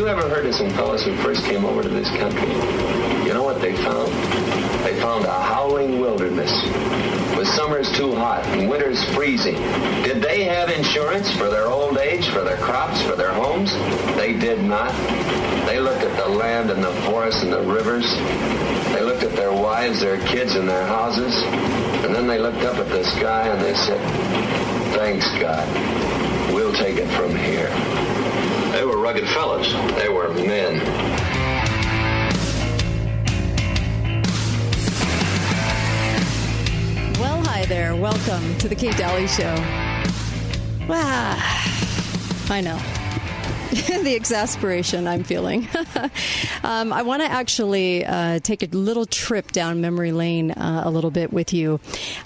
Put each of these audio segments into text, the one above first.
you ever heard of some fellows who first came over to this country? You know what they found? They found a howling wilderness with summers too hot and winters freezing. Did they have insurance for their old age, for their crops, for their homes? They did not. They looked at the land and the forests and the rivers. They looked at their wives, their kids, and their houses. And then they looked up at the sky and they said, Thanks, God. We'll take it from here. They were rugged fellows. They were men. Well, hi there. Welcome to the Kate Dalley Show. Wow. I know. the exasperation I'm feeling. um, I want to actually uh, take a little trip down memory lane uh, a little bit with you,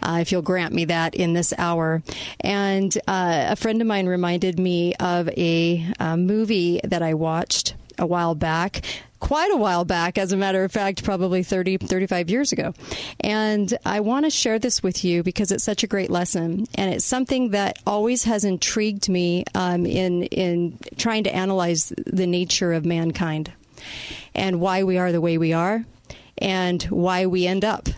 uh, if you'll grant me that in this hour. And uh, a friend of mine reminded me of a, a movie that I watched a while back quite a while back, as a matter of fact, probably 30, 35 years ago. And I want to share this with you because it's such a great lesson. And it's something that always has intrigued me um, in, in trying to analyze the nature of mankind and why we are the way we are and why we end up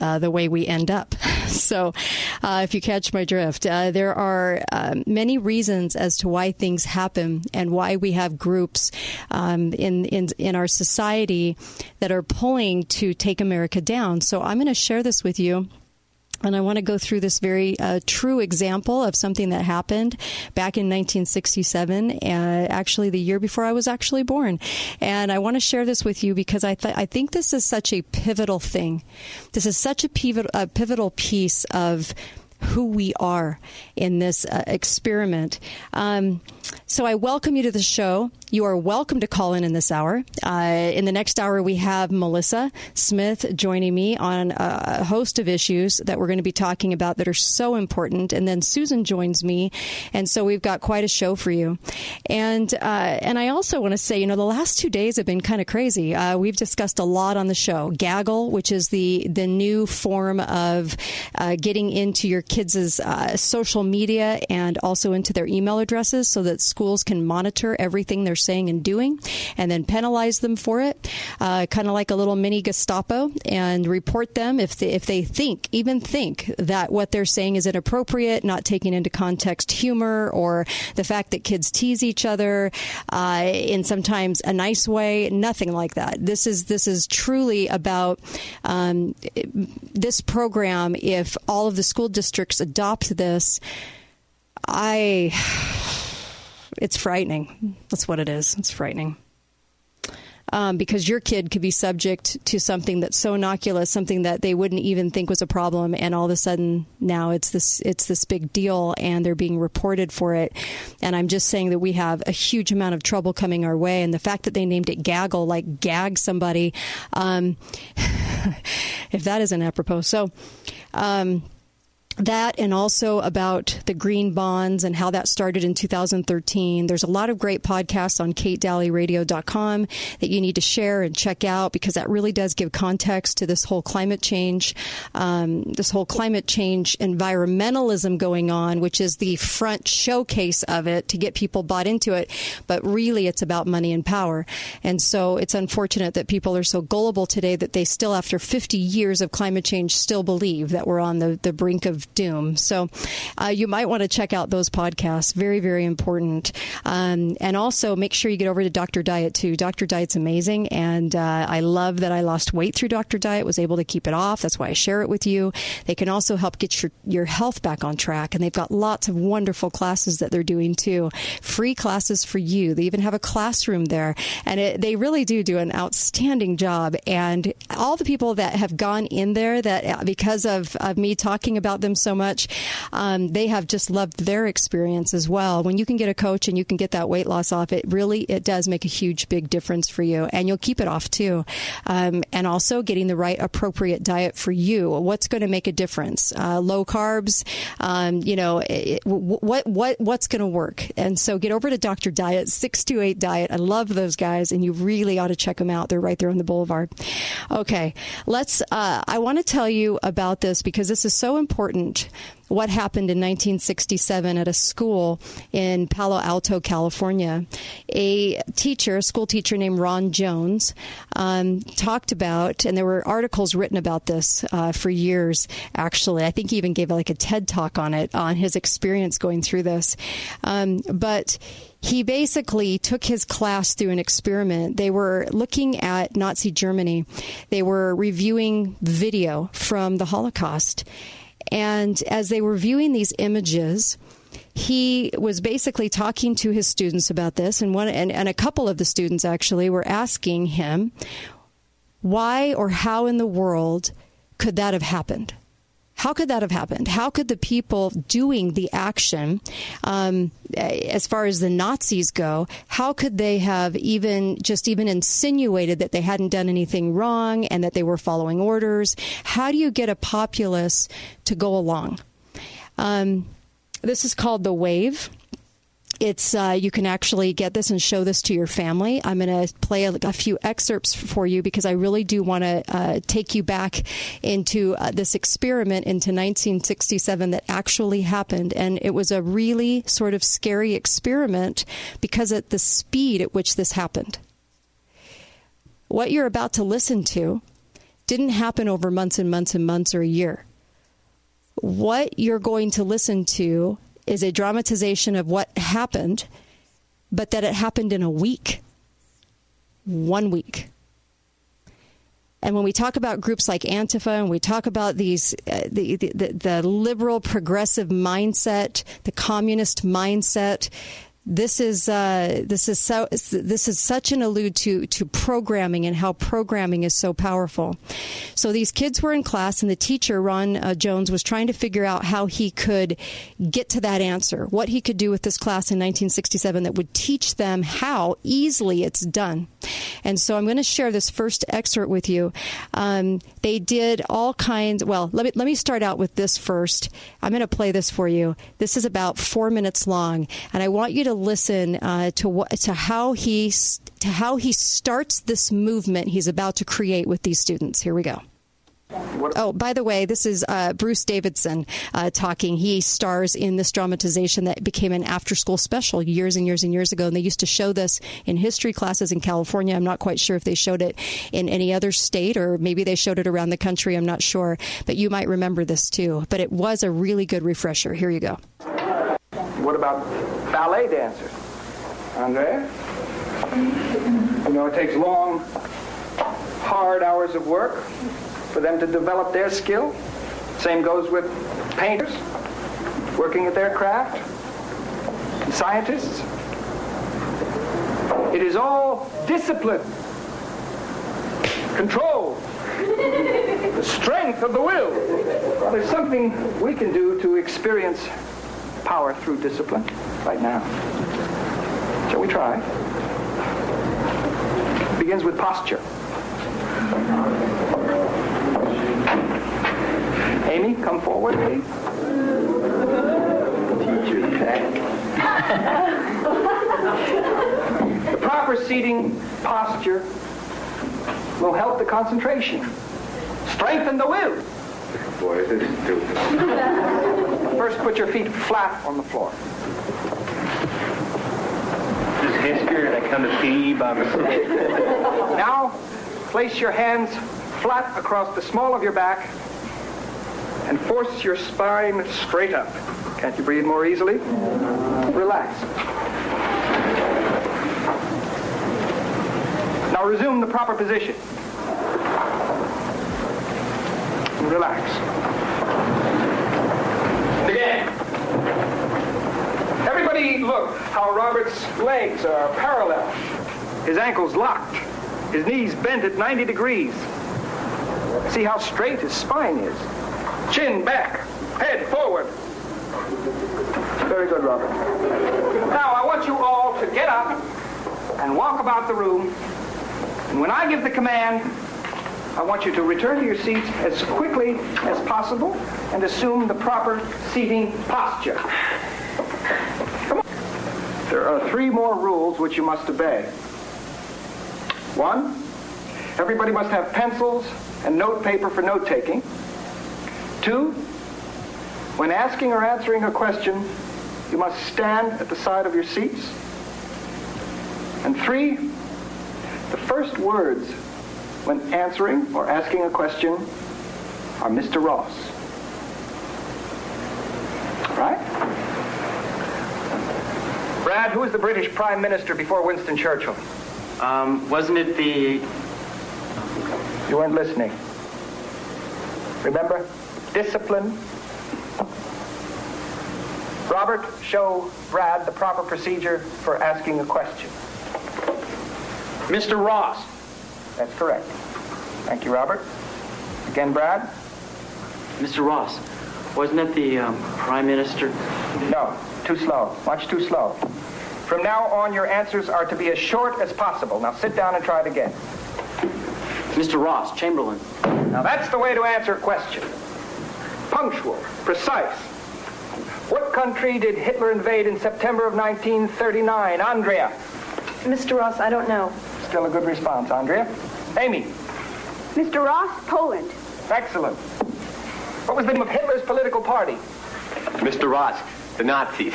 uh, the way we end up. So, uh, if you catch my drift, uh, there are uh, many reasons as to why things happen and why we have groups um, in, in in our society that are pulling to take America down. So, I'm going to share this with you and I want to go through this very uh, true example of something that happened back in 1967, uh, actually the year before I was actually born. And I want to share this with you because I, th- I think this is such a pivotal thing. This is such a pivotal, a pivotal piece of who we are in this uh, experiment. Um, so I welcome you to the show. You are welcome to call in in this hour. Uh, in the next hour, we have Melissa Smith joining me on a host of issues that we're going to be talking about that are so important. And then Susan joins me, and so we've got quite a show for you. And uh, and I also want to say, you know, the last two days have been kind of crazy. Uh, we've discussed a lot on the show. Gaggle, which is the the new form of uh, getting into your kids' uh, social media and also into their email addresses, so that schools can monitor everything they're saying and doing and then penalize them for it, uh, kind of like a little mini Gestapo, and report them if they, if they think, even think, that what they're saying is inappropriate, not taking into context humor or the fact that kids tease each other uh, in sometimes a nice way. Nothing like that. This is this is truly about um, this program. If all of the school districts adopt this, I it's frightening. That's what it is. It's frightening. Um, because your kid could be subject to something that's so innocuous, something that they wouldn't even think was a problem, and all of a sudden now it's this it's this big deal, and they're being reported for it. And I'm just saying that we have a huge amount of trouble coming our way, and the fact that they named it gaggle, like gag somebody, um, if that isn't apropos. So. Um, that and also about the green bonds and how that started in 2013. There's a lot of great podcasts on katedalleyradio.com that you need to share and check out because that really does give context to this whole climate change, um, this whole climate change environmentalism going on, which is the front showcase of it to get people bought into it. But really, it's about money and power. And so it's unfortunate that people are so gullible today that they still, after 50 years of climate change, still believe that we're on the, the brink of doom. So uh, you might want to check out those podcasts. Very, very important. Um, and also make sure you get over to Dr. Diet too. Dr. Diet's amazing. And uh, I love that I lost weight through Dr. Diet, was able to keep it off. That's why I share it with you. They can also help get your, your health back on track. And they've got lots of wonderful classes that they're doing too. Free classes for you. They even have a classroom there. And it, they really do do an outstanding job. And all the people that have gone in there that uh, because of, of me talking about them so much. Um, they have just loved their experience as well. When you can get a coach and you can get that weight loss off, it really it does make a huge big difference for you, and you'll keep it off too. Um, and also getting the right appropriate diet for you. What's going to make a difference? Uh, low carbs. Um, you know it, what what what's going to work? And so get over to Dr. Diet six two eight Diet. I love those guys, and you really ought to check them out. They're right there on the boulevard. Okay, let's. Uh, I want to tell you about this because this is so important what happened in 1967 at a school in Palo Alto, California. A teacher, a school teacher named Ron Jones, um, talked about, and there were articles written about this uh, for years, actually. I think he even gave like a TED talk on it, on his experience going through this. Um, but he basically took his class through an experiment. They were looking at Nazi Germany. They were reviewing video from the Holocaust. And as they were viewing these images, he was basically talking to his students about this, and one and, and a couple of the students actually were asking him, why or how in the world could that have happened? How could that have happened? How could the people doing the action, um, as far as the Nazis go, how could they have even just even insinuated that they hadn't done anything wrong and that they were following orders? How do you get a populace to go along? Um, this is called the wave. It's uh, you can actually get this and show this to your family. I'm going to play a, a, few excerpts for you because I really do want to uh, take you back into uh, this experiment into 1967 that actually happened, and it was a really sort of scary experiment because at the speed at which this happened. What you're about to listen to didn't happen over months and months and months or a year. What you're going to listen to is a dramatization of what happened, but that it happened in a week. One week. And when we talk about groups like Antifa and we talk about these, uh, the, the, the liberal progressive mindset, the communist mindset, this is uh, this is so this is such an allude to to programming and how programming is so powerful. So these kids were in class, and the teacher Ron uh, Jones was trying to figure out how he could get to that answer, what he could do with this class in 1967 that would teach them how easily it's done. And so I'm going to share this first excerpt with you. Um, they did all kinds. Well, let me let me start out with this first. I'm going to play this for you. This is about four minutes long, and I want you to listen uh, to what to how he to how he starts this movement he's about to create with these students. Here we go. Oh, by the way, this is uh, Bruce Davidson uh, talking. He stars in this dramatization that became an after school special years and years and years ago. And they used to show this in history classes in California. I'm not quite sure if they showed it in any other state or maybe they showed it around the country. I'm not sure. But you might remember this too. But it was a really good refresher. Here you go. What about ballet dancers? Andrea? You know, it takes long, hard hours of work for them to develop their skill. Same goes with painters working at their craft, scientists. It is all discipline, control, the strength of the will. There's something we can do to experience power through discipline right now. Shall we try? It begins with posture. Amy, come forward, please. Teacher the proper seating posture will help the concentration, strengthen the will. Boy, this is stupid. First, put your feet flat on the floor. This history, I come to see by mistake. Now, place your hands flat across the small of your back and force your spine straight up. Can't you breathe more easily? Relax. Now resume the proper position. Relax. Again. Everybody look how Robert's legs are parallel. His ankles locked. His knees bent at 90 degrees. See how straight his spine is. Chin back, head forward. Very good, Robert. Now, I want you all to get up and walk about the room. And when I give the command, I want you to return to your seats as quickly as possible and assume the proper seating posture. Come on. There are three more rules which you must obey. One, everybody must have pencils and note paper for note taking. Two, When asking or answering a question, you must stand at the side of your seats. And three, the first words when answering or asking a question are Mr. Ross. Right? Brad, who was the British Prime Minister before Winston Churchill? Um, wasn't it the... You weren't listening. Remember? Discipline. Robert, show Brad the proper procedure for asking a question. Mr. Ross. That's correct. Thank you, Robert. Again, Brad? Mr. Ross, wasn't it the um, Prime Minister? No, too slow. Much too slow. From now on, your answers are to be as short as possible. Now sit down and try it again. Mr. Ross, Chamberlain. Now that's the way to answer a question. Punctual, precise. What country did Hitler invade in September of 1939? Andrea. Mr. Ross, I don't know. Still a good response, Andrea. Amy. Mr. Ross, Poland. Excellent. What was the name of Hitler's political party? Mr. Ross, the Nazis.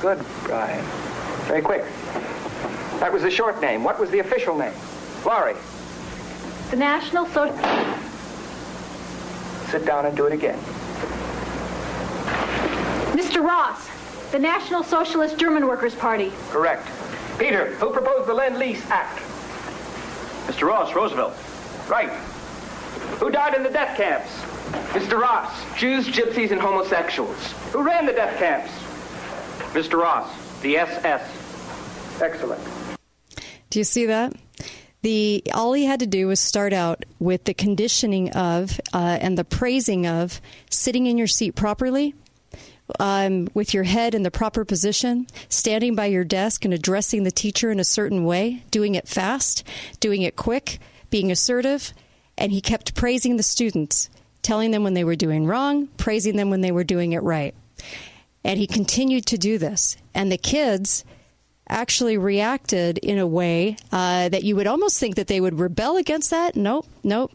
Good, Brian. Very quick. That was the short name. What was the official name? Laurie. The National Social... Sit down and do it again. Mr. Ross, the National Socialist German Workers' Party. Correct. Peter, who proposed the Lend-Lease Act? Mr. Ross, Roosevelt. Right. Who died in the death camps? Mr. Ross. Jews, gypsies, and homosexuals. Who ran the death camps? Mr. Ross, the SS. Excellent. Do you see that? The all he had to do was start out with the conditioning of uh, and the praising of sitting in your seat properly, um, with your head in the proper position, standing by your desk and addressing the teacher in a certain way, doing it fast, doing it quick, being assertive, and he kept praising the students, telling them when they were doing wrong, praising them when they were doing it right. And he continued to do this. And the kids actually reacted in a way uh, that you would almost think that they would rebel against that. Nope, nope.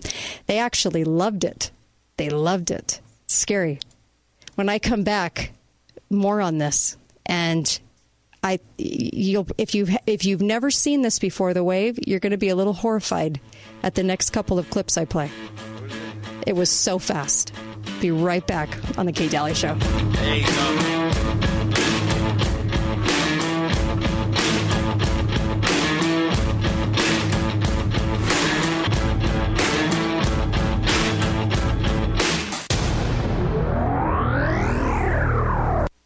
They actually loved it. They loved it. It's scary. When I come back, more on this. And I, you'll, if you if you've never seen this before, the wave, you're going to be a little horrified at the next couple of clips I play. It was so fast. Be right back on the Kate Dalley Show.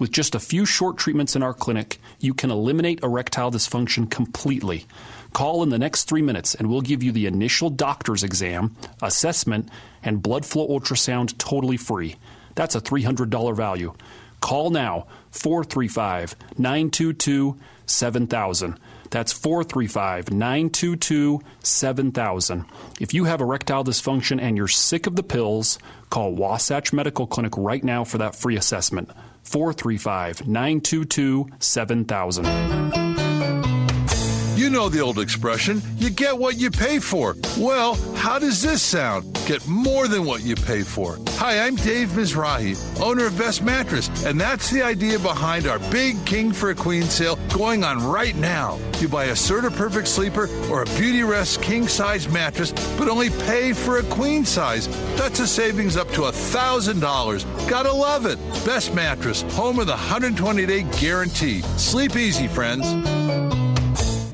With just a few short treatments in our clinic, you can eliminate erectile dysfunction completely. Call in the next three minutes and we'll give you the initial doctor's exam, assessment, and blood flow ultrasound totally free. That's a $300 value. Call now 435 922 7000. That's 435 922 7000. If you have erectile dysfunction and you're sick of the pills, call Wasatch Medical Clinic right now for that free assessment. 435 922 7000. You know the old expression, you get what you pay for. Well, how does this sound? Get more than what you pay for. Hi, I'm Dave Mizrahi, owner of Best Mattress, and that's the idea behind our big King for a Queen sale going on right now. You buy a Serta Perfect Sleeper or a Beauty Rest king size mattress, but only pay for a queen size. That's a savings up to $1,000. Gotta love it. Best Mattress, home of the 120 day guarantee. Sleep easy, friends.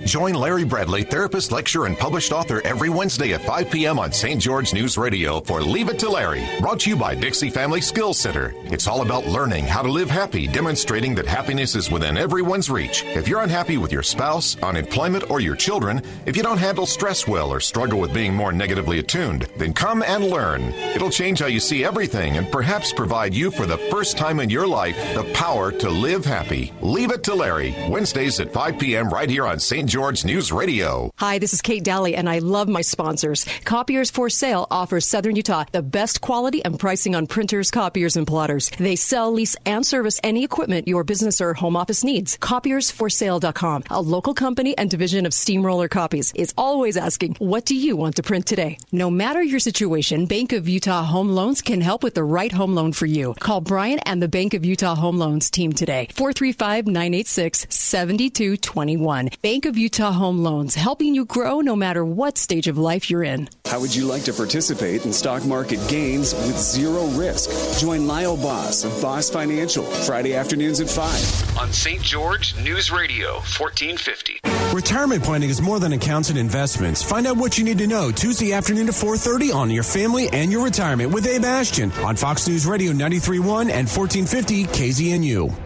Join Larry Bradley, therapist, lecturer, and published author every Wednesday at 5 p.m. on St. George News Radio for Leave It to Larry, brought to you by Dixie Family Skills Center. It's all about learning how to live happy, demonstrating that happiness is within everyone's reach. If you're unhappy with your spouse, unemployment, or your children, if you don't handle stress well or struggle with being more negatively attuned, then come and learn. It'll change how you see everything and perhaps provide you for the first time in your life the power to live happy. Leave It to Larry, Wednesdays at 5 p.m. right here on St. George News Radio. Hi, this is Kate Dalley, and I love my sponsors. Copiers for Sale offers Southern Utah the best quality and pricing on printers, copiers, and plotters. They sell, lease, and service any equipment your business or home office needs. Copiersforsale.com, a local company and division of Steamroller Copies, is always asking, What do you want to print today? No matter your situation, Bank of Utah Home Loans can help with the right home loan for you. Call Brian and the Bank of Utah Home Loans team today. 435 986 7221. Bank of Utah Home Loans, helping you grow no matter what stage of life you're in. How would you like to participate in stock market gains with zero risk? Join Lyle Boss of Boss Financial Friday afternoons at 5 on St. George News Radio 1450. Retirement planning is more than accounts and investments. Find out what you need to know Tuesday afternoon at 4:30 on your family and your retirement with Abe Ashton on Fox News Radio 93.1 and 1450 KZNU.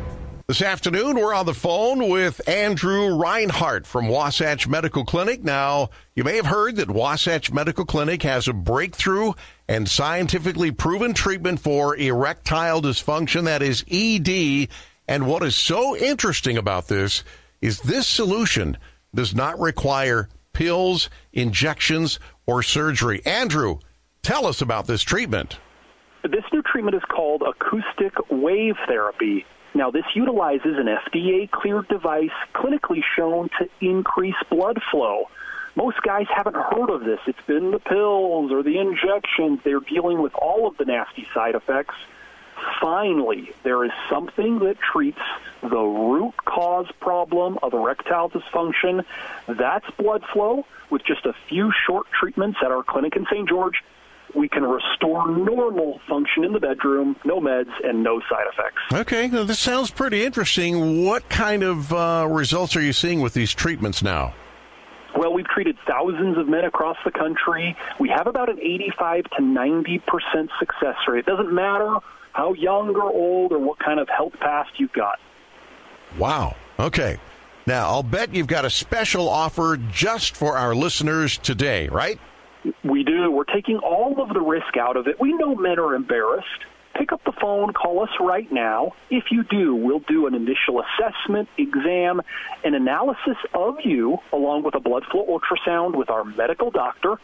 This afternoon, we're on the phone with Andrew Reinhardt from Wasatch Medical Clinic. Now, you may have heard that Wasatch Medical Clinic has a breakthrough and scientifically proven treatment for erectile dysfunction, that is ED. And what is so interesting about this is this solution does not require pills, injections, or surgery. Andrew, tell us about this treatment. This new treatment is called acoustic wave therapy. Now, this utilizes an FDA cleared device clinically shown to increase blood flow. Most guys haven't heard of this. It's been the pills or the injections. They're dealing with all of the nasty side effects. Finally, there is something that treats the root cause problem of erectile dysfunction. That's blood flow. With just a few short treatments at our clinic in St. George, we can restore normal function in the bedroom, no meds, and no side effects. Okay, now this sounds pretty interesting. What kind of uh, results are you seeing with these treatments now? Well, we've treated thousands of men across the country. We have about an 85 to 90 percent success rate. It doesn't matter how young or old or what kind of health past you've got. Wow. Okay. Now, I'll bet you've got a special offer just for our listeners today, right? We do. We're taking all of the risk out of it. We know men are embarrassed. Pick up the phone, call us right now. If you do, we'll do an initial assessment, exam, an analysis of you, along with a blood flow ultrasound with our medical doctor.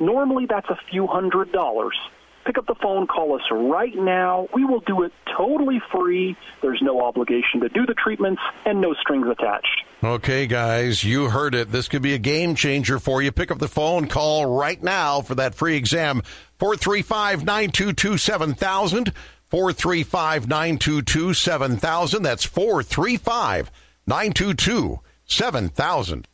Normally, that's a few hundred dollars. Pick up the phone, call us right now. We will do it totally free. There's no obligation to do the treatments and no strings attached. Okay, guys, you heard it. This could be a game changer for you. Pick up the phone, call right now for that free exam. 435 922 7000. 435 922 7000. That's 435 922 7000.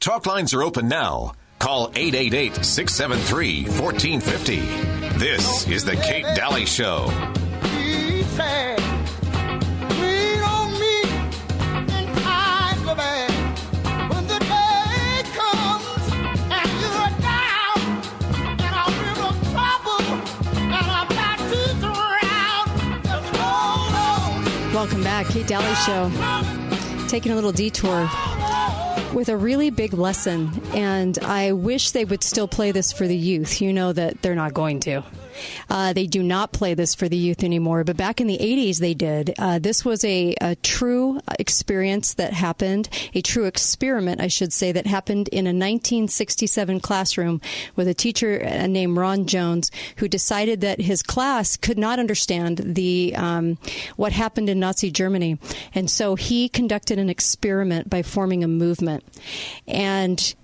Talk lines are open now. Call 888 673 1450. This is The Kate Dalley Show. Welcome back, Kate Dalley Show. Taking a little detour with a really big lesson, and I wish they would still play this for the youth. You know that they're not going to. Uh, they do not play this for the youth anymore, but back in the 80s they did. Uh, this was a, a, true experience that happened, a true experiment, I should say, that happened in a 1967 classroom with a teacher uh, named Ron Jones who decided that his class could not understand the um, what happened in Nazi Germany, and so he conducted an experiment by forming a movement, and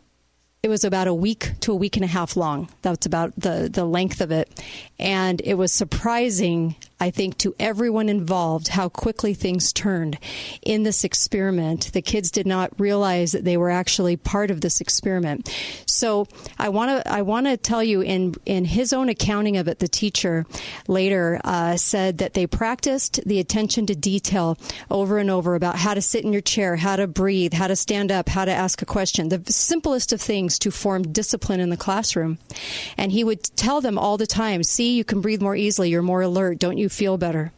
it was about a week to a week and a half long. That's about the, the length of it. And it was surprising I think, to everyone involved how quickly things turned in this experiment. The kids did not realize that they were actually part of this experiment. So I want to I want to tell you in in his own accounting of it, the teacher later uh, said that they practiced the attention to detail over and over about how to sit in your chair, how to breathe, how to stand up, how to ask a question. The simplest of things to form discipline in the classroom. And he would tell them all the time, "See, you can breathe more easily. You're more alert. Don't you feel better?"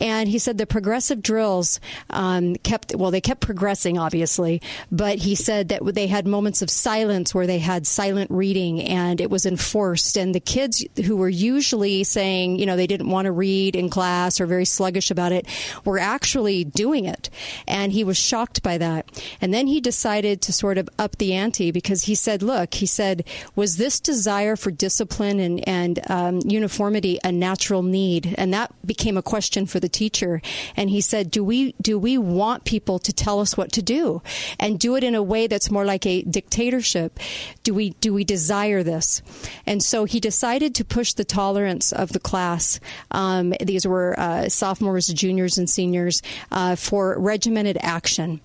And he said the progressive drills um, kept, well, they kept progressing, obviously, but he said that they had moments of silence where they had silent reading and it was enforced. And the kids who were usually saying, you know, they didn't want to read in class or very sluggish about it were actually doing it. And he was shocked by that. And then he decided to sort of up the ante because he said, look, he said, was this desire for discipline and, and um, uniformity a natural need? And that became a question for the teacher, and he said, "Do we do we want people to tell us what to do, and do it in a way that's more like a dictatorship? Do we do we desire this?" And so he decided to push the tolerance of the class. Um, these were uh, sophomores, juniors, and seniors uh, for regimented action,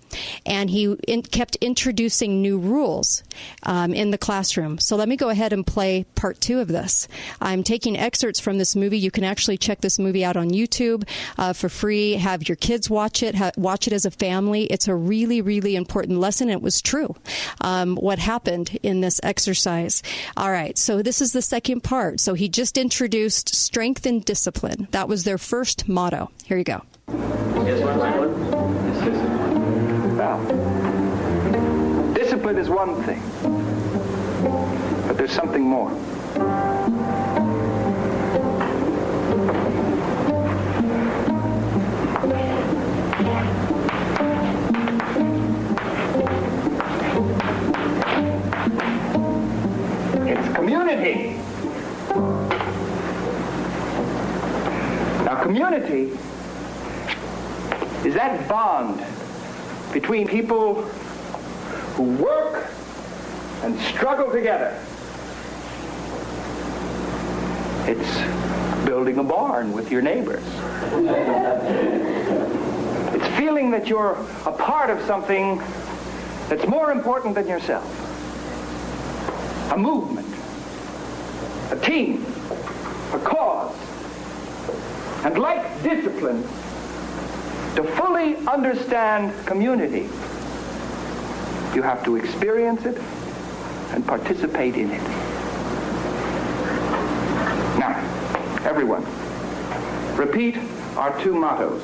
and he in, kept introducing new rules um, in the classroom. So let me go ahead and play part two of this. I'm taking excerpts from this movie. You can actually check this movie out on YouTube. YouTube uh, for free. Have your kids watch it. Ha- watch it as a family. It's a really, really important lesson. It was true. Um, what happened in this exercise? All right. So this is the second part. So he just introduced strength and discipline. That was their first motto. Here you go. Discipline is one thing, but there's something more. Community. Now, community is that bond between people who work and struggle together. It's building a barn with your neighbors. it's feeling that you're a part of something that's more important than yourself. A movement a team, a cause. And like discipline, to fully understand community, you have to experience it and participate in it. Now, everyone, repeat our two mottos.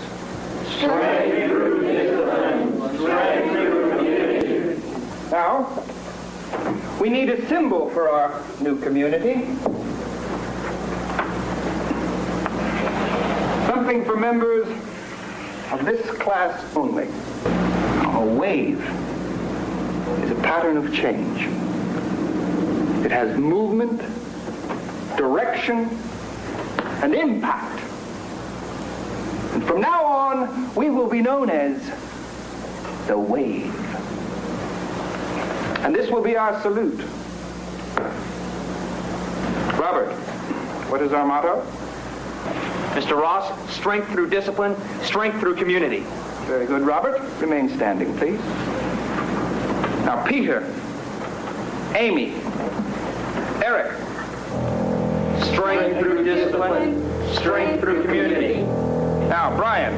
Strength through discipline, strength through community. Now, we need a symbol for our new community. Something for members of this class only. A wave is a pattern of change. It has movement, direction, and impact. And from now on, we will be known as the wave. And this will be our salute. Robert, what is our motto? Mr. Ross, strength through discipline, strength through community. Very good, Robert. Remain standing, please. Now, Peter, Amy, Eric. Strength through discipline, strength through community. Now, Brian,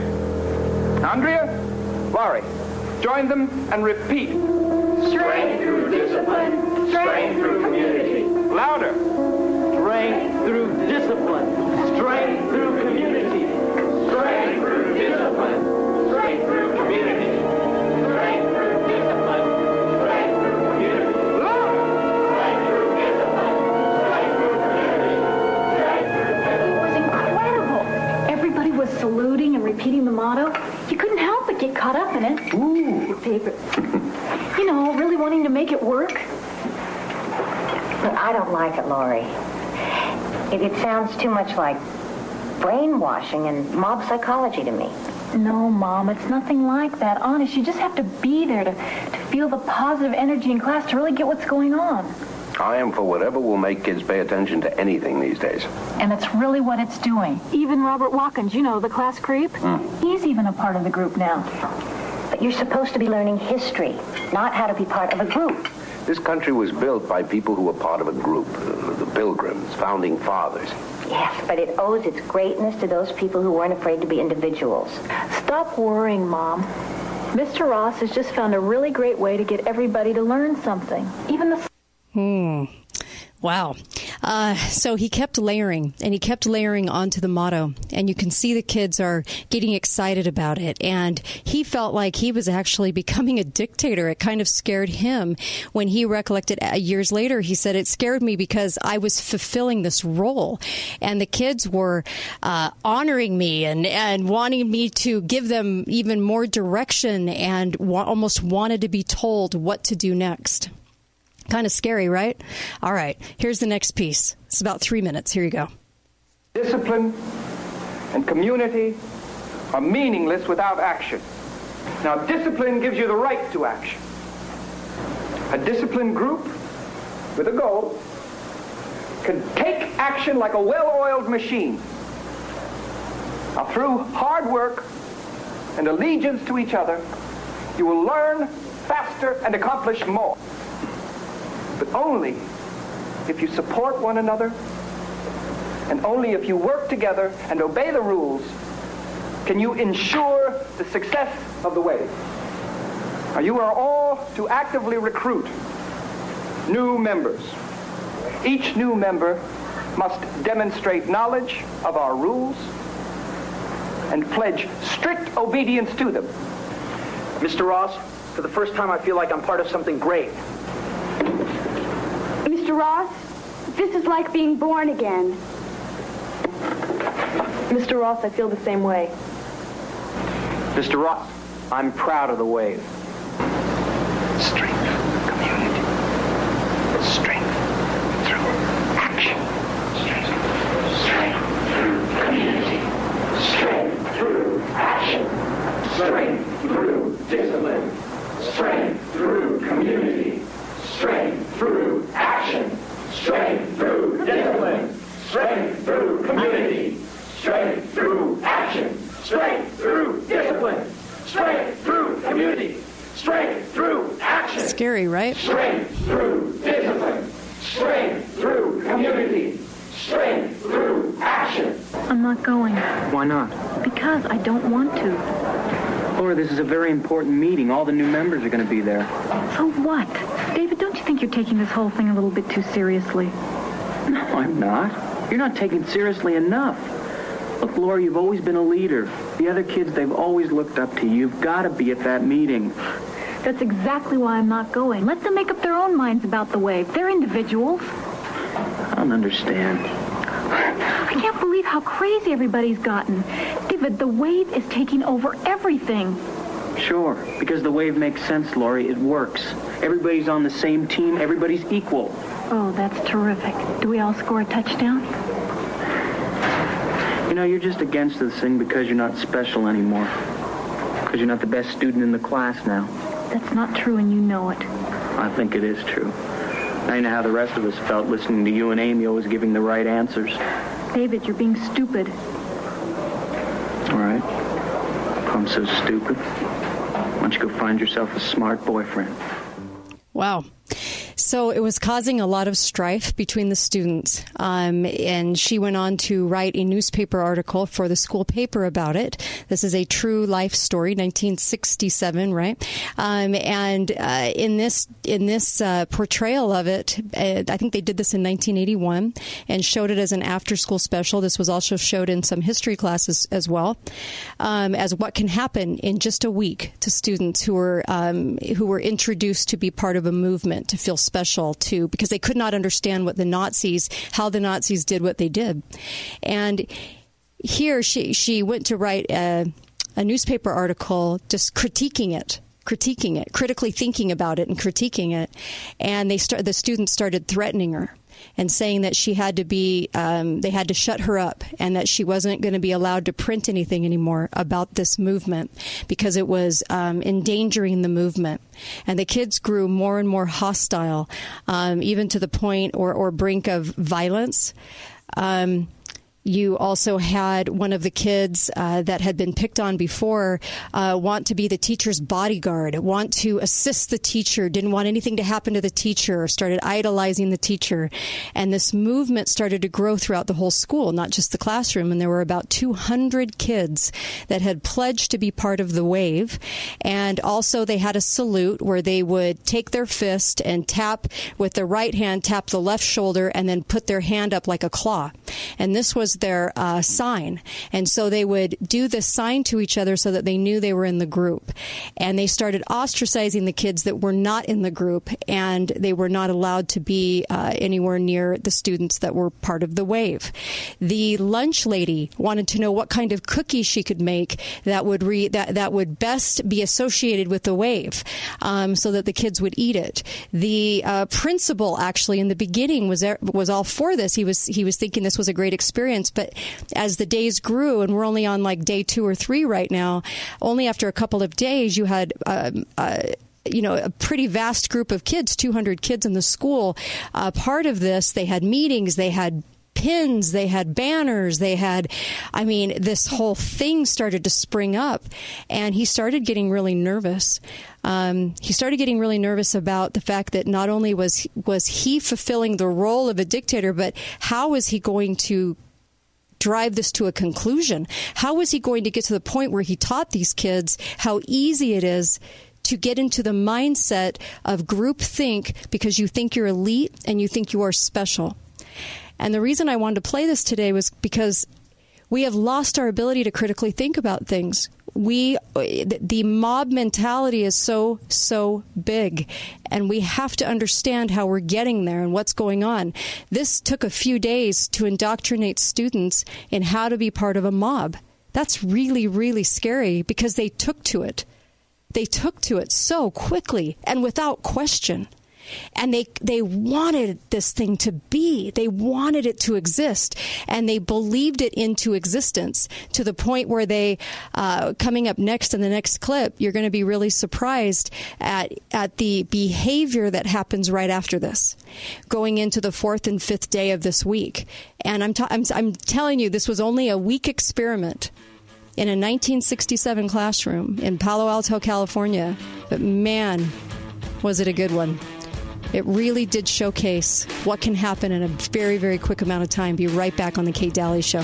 Andrea, Laurie, join them and repeat. Strength through discipline, strength through community. Louder. Strength through discipline, strength through community. Saluting and repeating the motto. You couldn't help but get caught up in it. Ooh. Your favorite. You know, really wanting to make it work. But I don't like it, Laurie. It, it sounds too much like brainwashing and mob psychology to me. No, Mom, it's nothing like that. Honest, you just have to be there to, to feel the positive energy in class to really get what's going on. I am for whatever will make kids pay attention to anything these days. And it's really what it's doing. Even Robert Watkins, you know, the class creep, he's even a part of the group now. But you're supposed to be learning history, not how to be part of a group. This country was built by people who were part of a group, uh, the Pilgrims, founding fathers. Yes, but it owes its greatness to those people who weren't afraid to be individuals. Stop worrying, Mom. Mr. Ross has just found a really great way to get everybody to learn something. Even the Hmm. Wow. Uh, so he kept layering and he kept layering onto the motto. And you can see the kids are getting excited about it. And he felt like he was actually becoming a dictator. It kind of scared him when he recollected uh, years later. He said, It scared me because I was fulfilling this role. And the kids were uh, honoring me and, and wanting me to give them even more direction and wa- almost wanted to be told what to do next. Kind of scary, right? All right, here's the next piece. It's about three minutes. Here you go. Discipline and community are meaningless without action. Now, discipline gives you the right to action. A disciplined group with a goal can take action like a well-oiled machine. Now, through hard work and allegiance to each other, you will learn faster and accomplish more. But only if you support one another and only if you work together and obey the rules can you ensure the success of the way. Now, you are all to actively recruit new members. Each new member must demonstrate knowledge of our rules and pledge strict obedience to them. Mr. Ross, for the first time I feel like I'm part of something great. Mr. Ross, this is like being born again. Mr. Ross, I feel the same way. Mr. Ross, I'm proud of the wave. Strength, community. Strength through action. Strength through community. Strength through action. Strength through discipline. Strength through community. Strength through action. Strength through discipline. Strength through community. Strength through action. Strength through discipline. Strength through community. Strength through action. Scary, right? Strength through discipline. Strength through community. Strength through action. I'm not going. Why not? Because I don't want to. Laura, this is a very important meeting. All the new members are going to be there. So what? David, don't you think you're taking this whole thing a little bit too seriously? No, I'm not. You're not taking it seriously enough. Look, Laura, you've always been a leader. The other kids, they've always looked up to you. You've got to be at that meeting. That's exactly why I'm not going. Let them make up their own minds about the wave. They're individuals. I don't understand. I can't believe how crazy everybody's gotten. David, the wave is taking over everything. Sure, because the wave makes sense, Laurie. It works. Everybody's on the same team. Everybody's equal. Oh, that's terrific. Do we all score a touchdown? You know, you're just against this thing because you're not special anymore. Because you're not the best student in the class now. That's not true, and you know it. I think it is true. I know how the rest of us felt listening to you and Amy always giving the right answers. David, you're being stupid. All right. If I'm so stupid, why don't you go find yourself a smart boyfriend? Wow. So it was causing a lot of strife between the students. Um, and she went on to write a newspaper article for the school paper about it. This is a true life story, 1967, right? Um, and uh, in this in this uh, portrayal of it, uh, I think they did this in 1981 and showed it as an after school special. This was also showed in some history classes as well, um, as what can happen in just a week to students who were um, who were introduced to be part of a movement to feel special to because they could not understand what the Nazis, how the Nazis did what they did. And here she, she went to write a, a newspaper article just critiquing it critiquing it, critically thinking about it and critiquing it. And they start, the students started threatening her and saying that she had to be, um, they had to shut her up and that she wasn't going to be allowed to print anything anymore about this movement because it was um, endangering the movement. And the kids grew more and more hostile, um, even to the point or, or brink of violence. Um, you also had one of the kids uh, that had been picked on before uh, want to be the teacher's bodyguard, want to assist the teacher, didn't want anything to happen to the teacher, started idolizing the teacher. And this movement started to grow throughout the whole school, not just the classroom. And there were about 200 kids that had pledged to be part of the wave. And also, they had a salute where they would take their fist and tap with the right hand, tap the left shoulder, and then put their hand up like a claw. And this was their uh, sign. And so they would do this sign to each other so that they knew they were in the group. And they started ostracizing the kids that were not in the group, and they were not allowed to be uh, anywhere near the students that were part of the wave. The lunch lady wanted to know what kind of cookie she could make that would re- that that would best be associated with the wave, um, so that the kids would eat it. The uh, principal actually in the beginning was was all for this. He was he was thinking this was a great experience, but as the days grew, and we're only on like day two or three right now, only after a couple of days, you had. Um, uh, you know, a pretty vast group of kids, 200 kids in the school. Uh, part of this, they had meetings, they had pins, they had banners, they had, I mean, this whole thing started to spring up. And he started getting really nervous. Um, he started getting really nervous about the fact that not only was was he fulfilling the role of a dictator, but how was he going to drive this to a conclusion? How was he going to get to the point where he taught these kids how easy it is to get into the mindset of groupthink because you think you're elite and you think you are special? And the reason I wanted to play this today was because we have lost our ability to critically think about things. We, the mob mentality is so, so big, and we have to understand how we're getting there and what's going on. This took a few days to indoctrinate students in how to be part of a mob. That's really, really scary because they took to it. They took to it so quickly and without question and they they wanted this thing to be they wanted it to exist and they believed it into existence to the point where they uh, coming up next in the next clip you're going to be really surprised at at the behavior that happens right after this going into the fourth and fifth day of this week and I'm, t- I'm, I'm telling you this was only a week experiment in a 1967 classroom in Palo Alto, California. But man, was it a good one. It really did showcase what can happen in a very, very quick amount of time. Be right back on The Kate Dalley Show.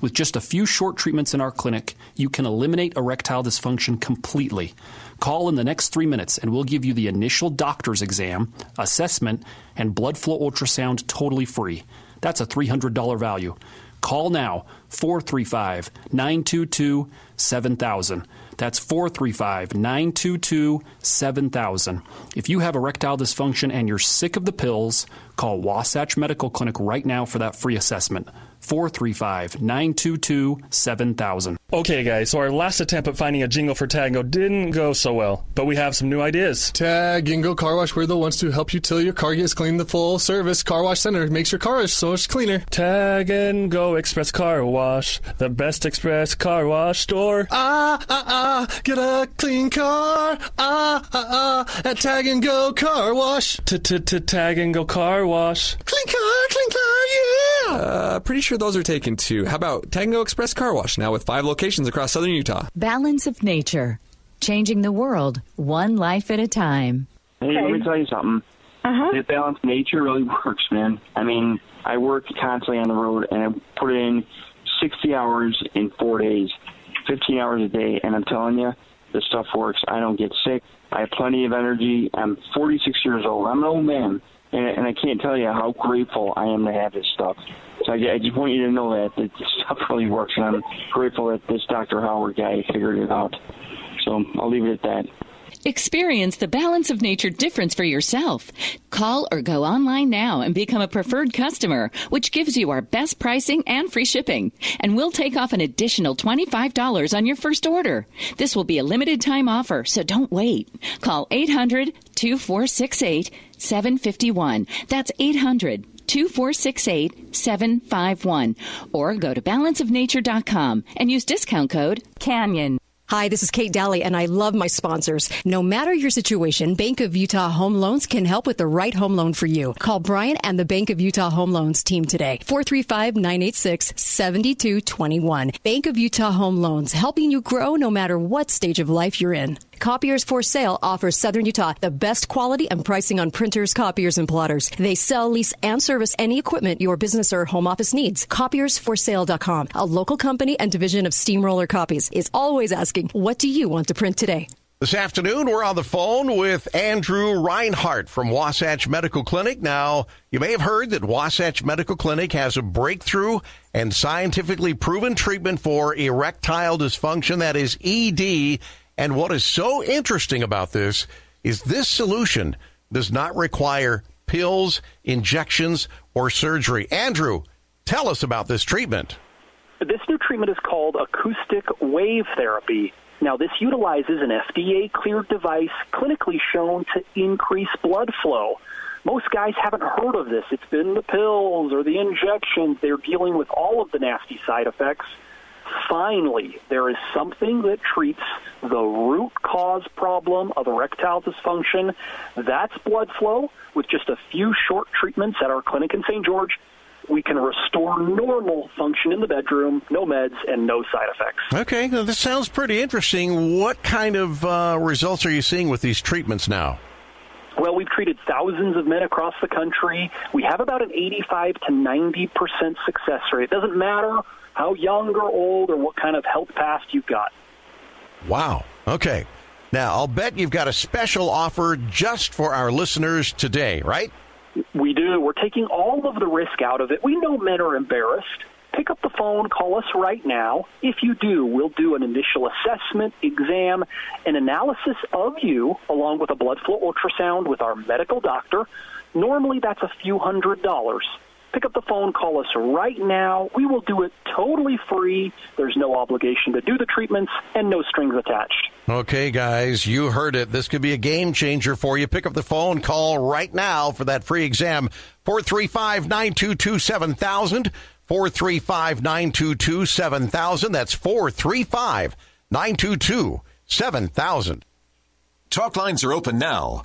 With just a few short treatments in our clinic, you can eliminate erectile dysfunction completely. Call in the next three minutes and we'll give you the initial doctor's exam, assessment, and blood flow ultrasound totally free. That's a $300 value. Call now 435 922 7000. That's 435 922 7000. If you have erectile dysfunction and you're sick of the pills, call Wasatch Medical Clinic right now for that free assessment. 435 922 7000. Okay, guys, so our last attempt at finding a jingle for Tag and Go didn't go so well, but we have some new ideas. Tag and Car Wash, we're the ones to help you till your car gets clean. The full service car wash center makes your car so much cleaner. Tag and Go Express Car Wash, the best express car wash store. Ah, ah, ah, get a clean car. Ah, ah, ah, at Tag and Go Car Wash. T tag and Go Car Wash. Clean car, clean car, yeah! Uh, pretty sure those are taken too. How about Tango Express Car Wash, now with five locations across southern Utah? Balance of nature, changing the world one life at a time. Hey, let me tell you something. Uh-huh. This balanced nature really works, man. I mean, I work constantly on the road, and I put in 60 hours in four days 15 hours a day, and I'm telling you, this stuff works. I don't get sick. I have plenty of energy. I'm 46 years old. I'm an old man, and, and I can't tell you how grateful I am to have this stuff. So I, I just want you to know that, that this stuff really works, and I'm grateful that this Dr. Howard guy figured it out. So I'll leave it at that. Experience the balance of nature difference for yourself. Call or go online now and become a preferred customer, which gives you our best pricing and free shipping. And we'll take off an additional $25 on your first order. This will be a limited time offer, so don't wait. Call 800 2468 751. That's 800 2468 751. Or go to balanceofnature.com and use discount code CANYON. Hi, this is Kate Dalley, and I love my sponsors. No matter your situation, Bank of Utah Home Loans can help with the right home loan for you. Call Brian and the Bank of Utah Home Loans team today. 435-986-7221. Bank of Utah Home Loans, helping you grow no matter what stage of life you're in. Copiers for Sale offers Southern Utah the best quality and pricing on printers, copiers, and plotters. They sell, lease, and service any equipment your business or home office needs. Copiersforsale.com, a local company and division of Steamroller Copies, is always asking, what do you want to print today? This afternoon, we're on the phone with Andrew Reinhardt from Wasatch Medical Clinic. Now, you may have heard that Wasatch Medical Clinic has a breakthrough and scientifically proven treatment for erectile dysfunction, that is ED. And what is so interesting about this is this solution does not require pills, injections, or surgery. Andrew, tell us about this treatment. This new treatment is called acoustic wave therapy. Now, this utilizes an FDA cleared device clinically shown to increase blood flow. Most guys haven't heard of this. It's been the pills or the injections. They're dealing with all of the nasty side effects. Finally, there is something that treats the root cause problem of erectile dysfunction. That's blood flow. With just a few short treatments at our clinic in St. George, we can restore normal function in the bedroom, no meds, and no side effects. Okay, now this sounds pretty interesting. What kind of uh, results are you seeing with these treatments now? Well, we've treated thousands of men across the country. We have about an 85 to 90 percent success rate. It doesn't matter how young or old or what kind of health past you've got. Wow. Okay. Now, I'll bet you've got a special offer just for our listeners today, right? We do. We're taking all of the risk out of it. We know men are embarrassed. Pick up the phone, call us right now. If you do, we'll do an initial assessment, exam, an analysis of you, along with a blood flow ultrasound with our medical doctor. Normally, that's a few hundred dollars. Pick up the phone, call us right now. We will do it totally free. There's no obligation to do the treatments and no strings attached. Okay, guys, you heard it. This could be a game changer for you. Pick up the phone, call right now for that free exam. 435 922 7000. 435 922 7000. That's 435 922 7000. Talk lines are open now.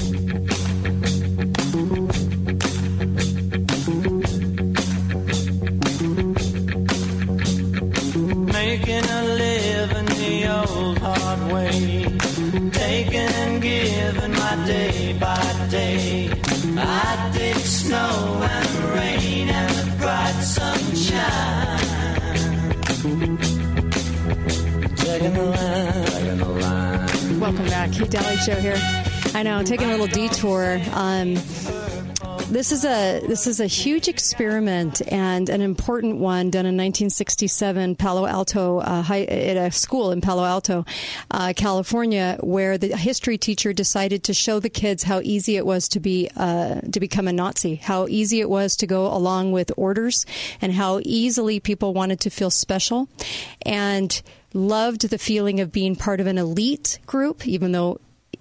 Show here. I know, taking a little detour. Um, this is a this is a huge experiment and an important one done in 1967, Palo Alto uh, high, at a school in Palo Alto, uh, California, where the history teacher decided to show the kids how easy it was to be uh, to become a Nazi, how easy it was to go along with orders, and how easily people wanted to feel special, and loved the feeling of being part of an elite group, even though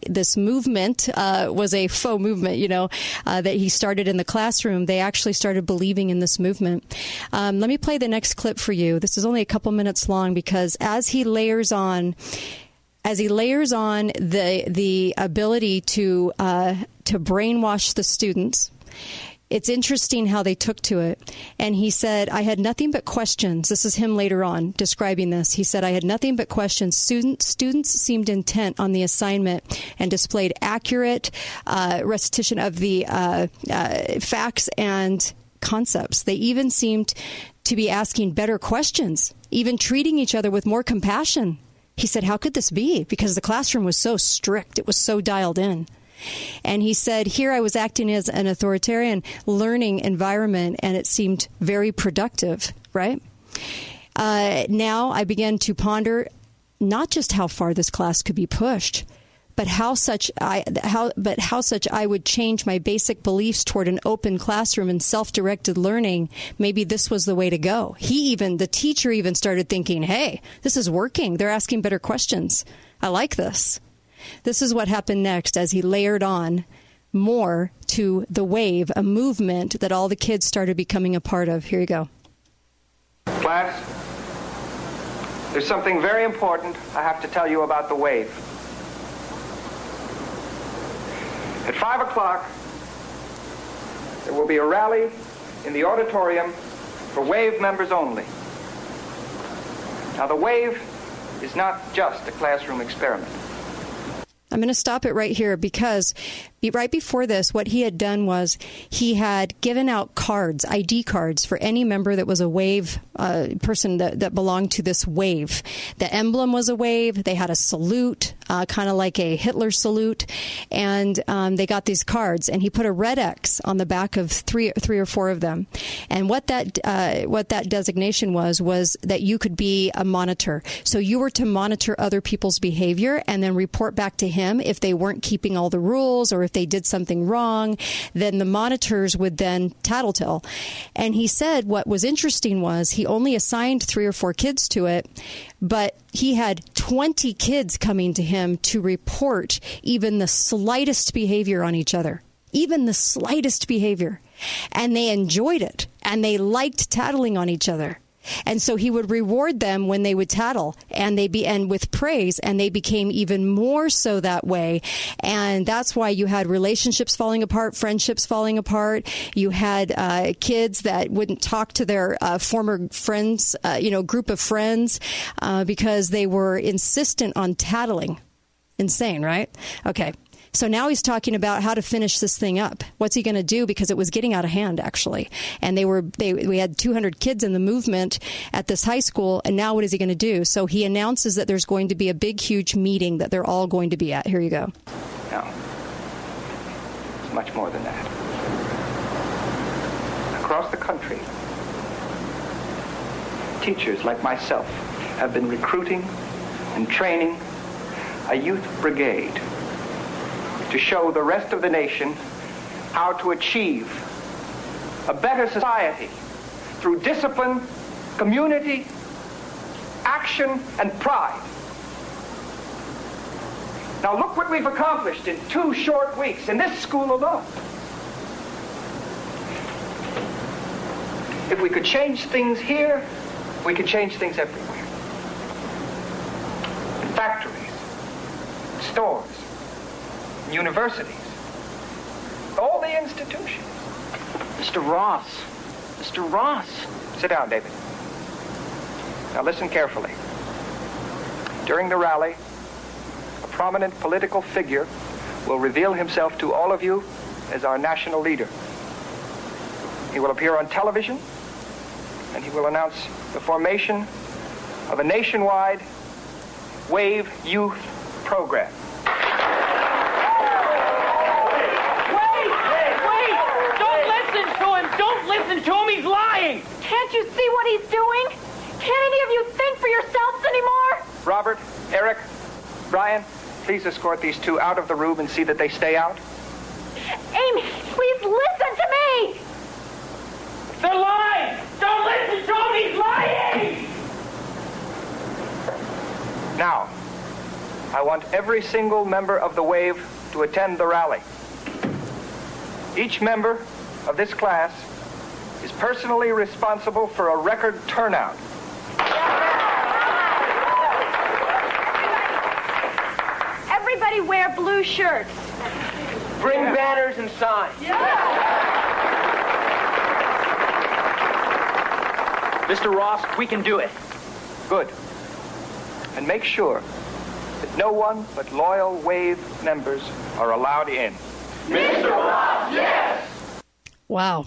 this movement uh, was a faux movement, you know, uh, that he started in the classroom. They actually started believing in this movement. Um, let me play the next clip for you. This is only a couple minutes long because as he layers on, as he layers on the the ability to uh, to brainwash the students it's interesting how they took to it. And he said, I had nothing but questions. This is him later on describing this. He said, I had nothing but questions. Student, students seemed intent on the assignment and displayed accurate uh, recitation of the uh, uh, facts and concepts. They even seemed to be asking better questions, even treating each other with more compassion. He said, How could this be? Because the classroom was so strict, it was so dialed in. And he said, Here I was acting as an authoritarian learning environment, and it seemed very productive, right? Uh, now I began to ponder not just how far this class could be pushed, but how such I how but how such I would change my basic beliefs toward an open classroom and self-directed learning. Maybe this was the way to go. He even the teacher even started thinking, "Hey, this is working. They're asking better questions. I like this." This is what happened next as he layered on more to the wave, a movement that all the kids started becoming a part of. Here you go. Class, there's something very important I have to tell you about the wave. At 5 o'clock, there will be a rally in the auditorium for WAVE members only. Now, the WAVE is not just a classroom experiment. I'm going to stop it right here because right before this, what he had done was he had given out cards, ID cards, for any member that was a wave uh, person that, that belonged to this wave. The emblem was a wave. They had a salute, uh, kind of like a Hitler salute, and um, they got these cards. And he put a red X on the back of three, three or four of them. And what that uh, what that designation was was that you could be a monitor. So you were to monitor other people's behavior and then report back to him if they weren't keeping all the rules or they did something wrong, then the monitors would then tattletale. And he said what was interesting was he only assigned three or four kids to it, but he had 20 kids coming to him to report even the slightest behavior on each other. Even the slightest behavior. And they enjoyed it and they liked tattling on each other. And so he would reward them when they would tattle and they be and with praise and they became even more so that way. And that's why you had relationships falling apart, friendships falling apart. You had uh, kids that wouldn't talk to their uh, former friends, uh, you know, group of friends uh, because they were insistent on tattling. Insane, right? Okay. So now he's talking about how to finish this thing up. What's he going to do? Because it was getting out of hand, actually. And they were, they, we had 200 kids in the movement at this high school. And now what is he going to do? So he announces that there's going to be a big, huge meeting that they're all going to be at. Here you go. No. It's much more than that. Across the country, teachers like myself have been recruiting and training a youth brigade to show the rest of the nation how to achieve a better society through discipline, community, action, and pride. Now look what we've accomplished in two short weeks in this school alone. If we could change things here, we could change things everywhere. In factories, stores, universities, all the institutions. Mr. Ross. Mr. Ross. Sit down, David. Now listen carefully. During the rally, a prominent political figure will reveal himself to all of you as our national leader. He will appear on television, and he will announce the formation of a nationwide WAVE youth program. listen to him. He's lying. Can't you see what he's doing? Can't any of you think for yourselves anymore? Robert, Eric, Brian, please escort these two out of the room and see that they stay out. Amy, please listen to me. They're lying. Don't listen to him. He's lying. Now, I want every single member of the WAVE to attend the rally. Each member of this class is personally responsible for a record turnout. Everybody wear blue shirts. Bring banners and signs. Mr. Ross, we can do it. Good. And make sure that no one but loyal WAVE members are allowed in. Mr. Ross, yes! Wow.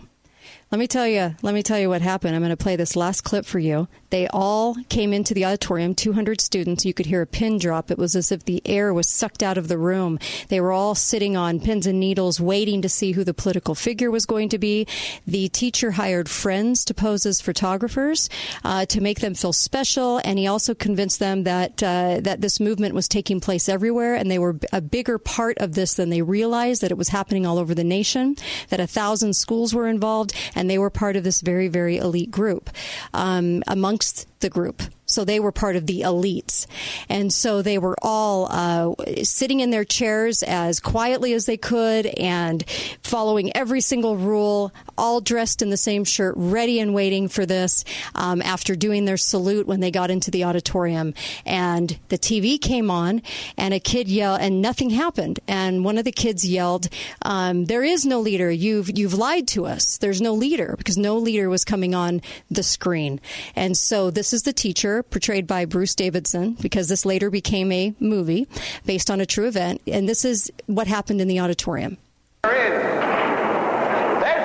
Let me tell you. Let me tell you what happened. I'm going to play this last clip for you. They all came into the auditorium. 200 students. You could hear a pin drop. It was as if the air was sucked out of the room. They were all sitting on pins and needles, waiting to see who the political figure was going to be. The teacher hired friends to pose as photographers uh, to make them feel special, and he also convinced them that uh, that this movement was taking place everywhere, and they were a bigger part of this than they realized. That it was happening all over the nation. That a thousand schools were involved, and they were part of this very, very elite group um, amongst next the group. So they were part of the elites. And so they were all uh, sitting in their chairs as quietly as they could and following every single rule, all dressed in the same shirt, ready and waiting for this um, after doing their salute when they got into the auditorium. And the TV came on and a kid yelled, and nothing happened. And one of the kids yelled, um, There is no leader. You've, you've lied to us. There's no leader because no leader was coming on the screen. And so this is the teacher portrayed by Bruce Davison because this later became a movie based on a true event. And this is what happened in the auditorium. There's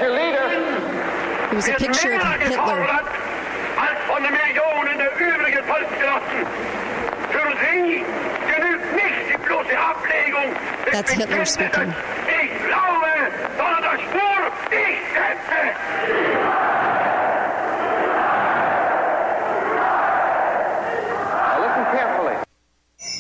your leader. It was a picture of Hitler. Allt von de miljonen der övriga folkgenossen. Für sie genügt nicht die bloße Ablegung des That's Hitler Bekenntnisses, speaking. Ich glaube, sondern das Spur, ich setze. Now listen carefully.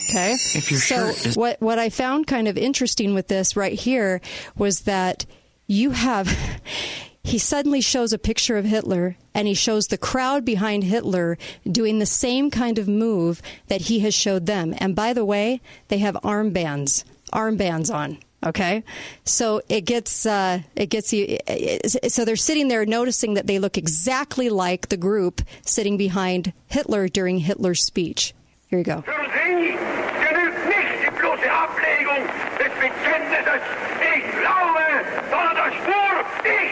Okay. If your so shirt is- what what I found kind of interesting with this right here was that you have he suddenly shows a picture of Hitler and he shows the crowd behind Hitler doing the same kind of move that he has showed them. And by the way, they have armbands, armbands on. Okay, so it gets uh, it gets you. So they're sitting there noticing that they look exactly like the group sitting behind Hitler during Hitler's speech. Here you go. Des Bekenntnisses, ich glaube, sondern das Spur, ich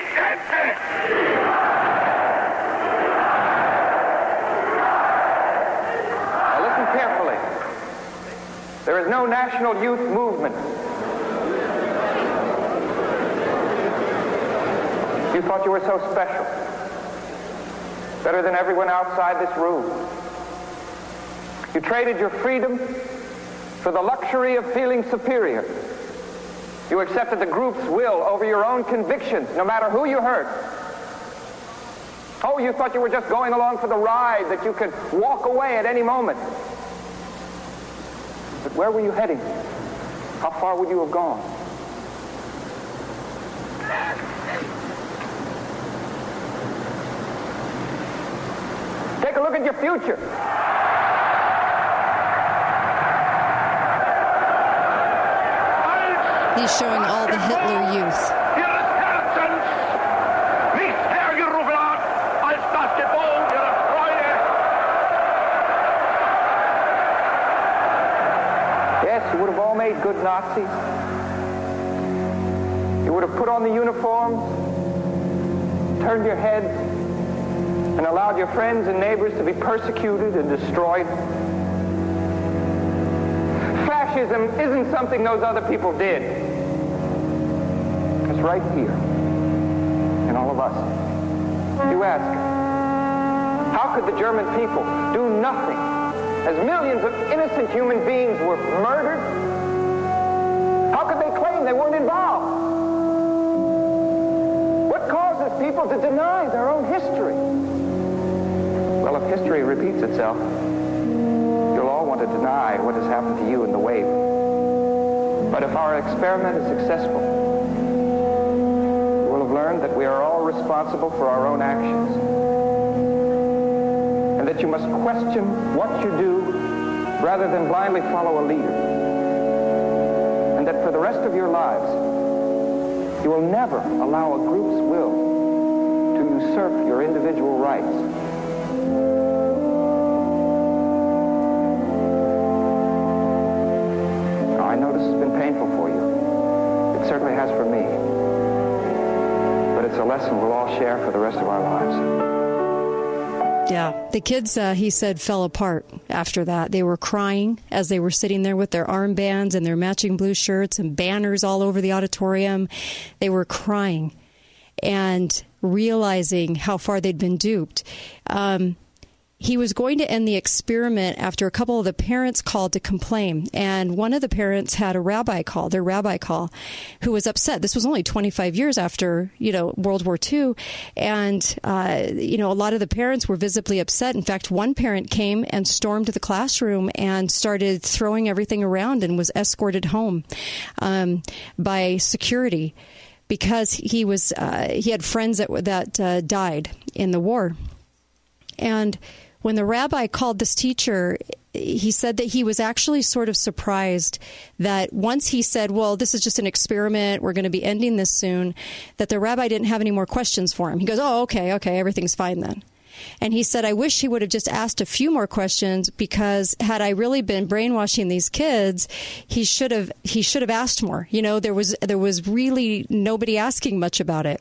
listen carefully. There is no national youth movement. You thought you were so special. Better than everyone outside this room. You traded your freedom for the luxury of feeling superior. You accepted the group's will over your own convictions, no matter who you hurt. Oh, you thought you were just going along for the ride, that you could walk away at any moment. But where were you heading? How far would you have gone? Take a look at your future. He's showing all the Hitler youth. Ihres Herzens nicht hergerufen hat, als das Gebot ihrer Freude. Yes, you would have all made good Nazis. You would have put on the uniforms, turned your heads, and allowed your friends and neighbors to be persecuted and destroyed. Fascism isn't something those other people did. Right here in all of us. You ask, how could the German people do nothing as millions of innocent human beings were murdered? How could they claim they weren't involved? What causes people to deny their own history? Well, if history repeats itself, you'll all want to deny what has happened to you in the wave. But if our experiment is successful, learned that we are all responsible for our own actions. And that you must question what you do rather than blindly follow a leader. And that for the rest of your lives, you will never allow a group's will to usurp your individual rights. I know this has been painful for you. It certainly has for me. But it's a lesson we'll all share for the rest of our lives. Yeah, the kids, uh, he said, fell apart after that. They were crying as they were sitting there with their armbands and their matching blue shirts and banners all over the auditorium. They were crying. And realizing how far they'd been duped. Um, he was going to end the experiment after a couple of the parents called to complain. And one of the parents had a rabbi call, their rabbi call, who was upset. This was only 25 years after, you know, World War II. And, uh, you know, a lot of the parents were visibly upset. In fact, one parent came and stormed the classroom and started throwing everything around and was escorted home um, by security because he was uh, he had friends that that uh, died in the war. And when the rabbi called this teacher, he said that he was actually sort of surprised that once he said, Well, this is just an experiment, we're going to be ending this soon, that the rabbi didn't have any more questions for him. He goes, Oh, okay, okay, everything's fine then. And he said, I wish he would have just asked a few more questions because had I really been brainwashing these kids, he should have he should have asked more. You know, there was there was really nobody asking much about it.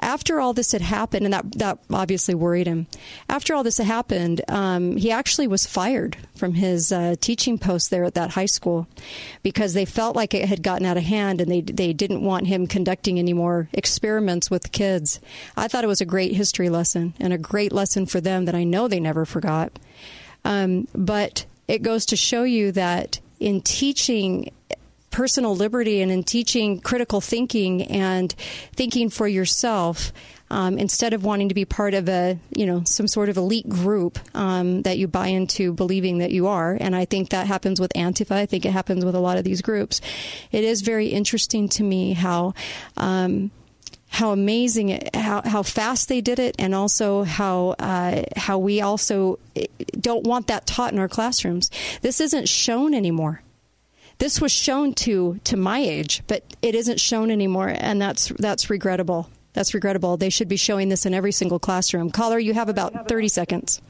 After all this had happened, and that that obviously worried him. After all this had happened, um, he actually was fired from his uh, teaching post there at that high school because they felt like it had gotten out of hand and they they didn't want him conducting any more experiments with the kids. I thought it was a great history lesson and a great lesson for them that I know they never forgot. Um, but it goes to show you that in teaching personal liberty and in teaching critical thinking and thinking for yourself, um, instead of wanting to be part of a you know some sort of elite group um, that you buy into believing that you are and i think that happens with antifa i think it happens with a lot of these groups it is very interesting to me how um, how amazing it, how how fast they did it, and also how uh, how we also don't want that taught in our classrooms. This isn't shown anymore. This was shown to to my age, but it isn't shown anymore, and that's that's regrettable. That's regrettable. They should be showing this in every single classroom. Caller, you have about thirty seconds.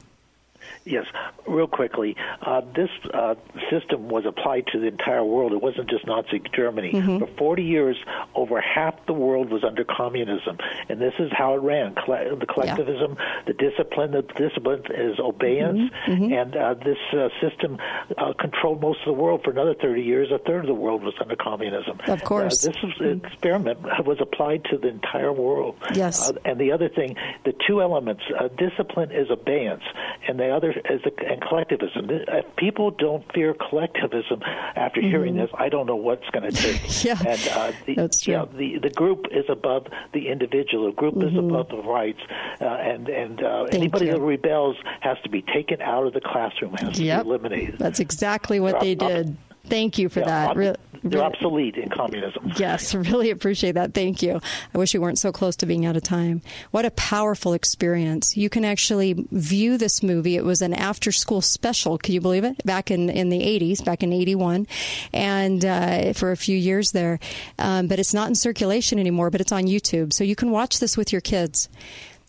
Yes, real quickly. Uh, this uh, system was applied to the entire world. It wasn't just Nazi Germany. Mm-hmm. For 40 years, over half the world was under communism, and this is how it ran: Colle- the collectivism, the discipline. The discipline is obeyance, Mm-hmm. and uh, this uh, system uh, controlled most of the world for another 30 years. A third of the world was under communism. Of course. Uh, this was, experiment was applied to the entire world. Yes. Uh, and the other thing, the two elements: uh, discipline is obeyance, and the other is the, and collectivism. If people don't fear collectivism after hearing Mhm. this, I don't know what's going to take. Yeah, and uh, the, that's true. You know, the the group is above the individual. The group is Mhm. above the rights, uh, and and uh, anybody you. that rebels has to be taken out of the classroom. Has Yep. to be eliminated. That's exactly what they did. Thank you for Yeah, that. They're obsolete in communism. Yes, really appreciate that. Thank you. I wish we weren't so close to being out of time. What a powerful experience. You can actually view this movie. It was an after school special. Can you believe it? Back in, in the 80s, back in 81, and uh, for a few years there. Um, but it's not in circulation anymore, but it's on YouTube. So you can watch this with your kids.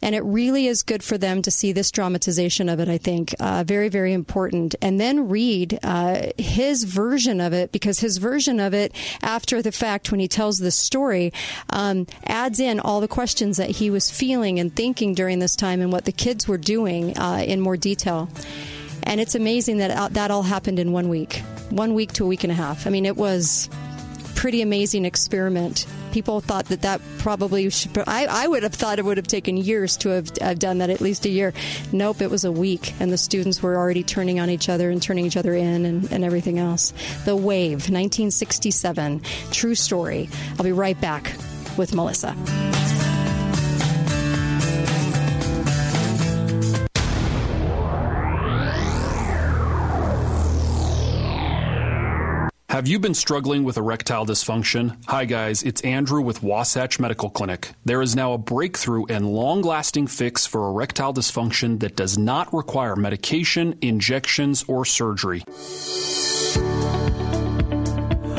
And it really is good for them to see this dramatization of it, I think. Uh, very, very important. And then read uh, his version of it, because his version of it, after the fact, when he tells the story, um, adds in all the questions that he was feeling and thinking during this time and what the kids were doing uh, in more detail. And it's amazing that uh, that all happened in one week, one week to a week and a half. I mean, it was pretty amazing experiment. People thought that that probably should. I, I would have thought it would have taken years to have, have done that, at least a year. Nope, it was a week, and the students were already turning on each other and turning each other in and, and everything else. The Wave, 1967, true story. I'll be right back with Melissa. Have you been struggling with erectile dysfunction? Hi, guys, it's Andrew with Wasatch Medical Clinic. There is now a breakthrough and long lasting fix for erectile dysfunction that does not require medication, injections, or surgery.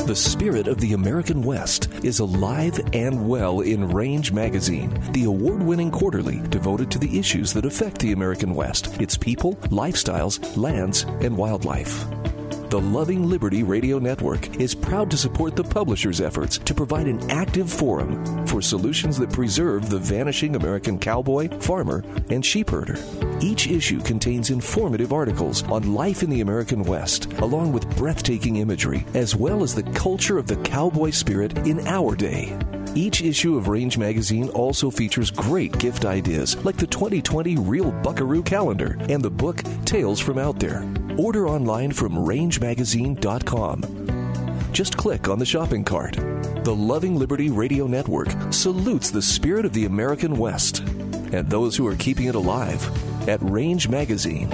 The spirit of the American West is alive and well in Range Magazine, the award winning quarterly devoted to the issues that affect the American West, its people, lifestyles, lands, and wildlife. The Loving Liberty Radio Network is proud to support the publisher's efforts to provide an active forum for solutions that preserve the vanishing American cowboy, farmer, and sheepherder. Each issue contains informative articles on life in the American West, along with breathtaking imagery, as well as the culture of the cowboy spirit in our day. Each issue of Range Magazine also features great gift ideas like the 2020 Real Buckaroo Calendar and the book Tales from Out There. Order online from rangemagazine.com. Just click on the shopping cart. The Loving Liberty Radio Network salutes the spirit of the American West and those who are keeping it alive at Range Magazine.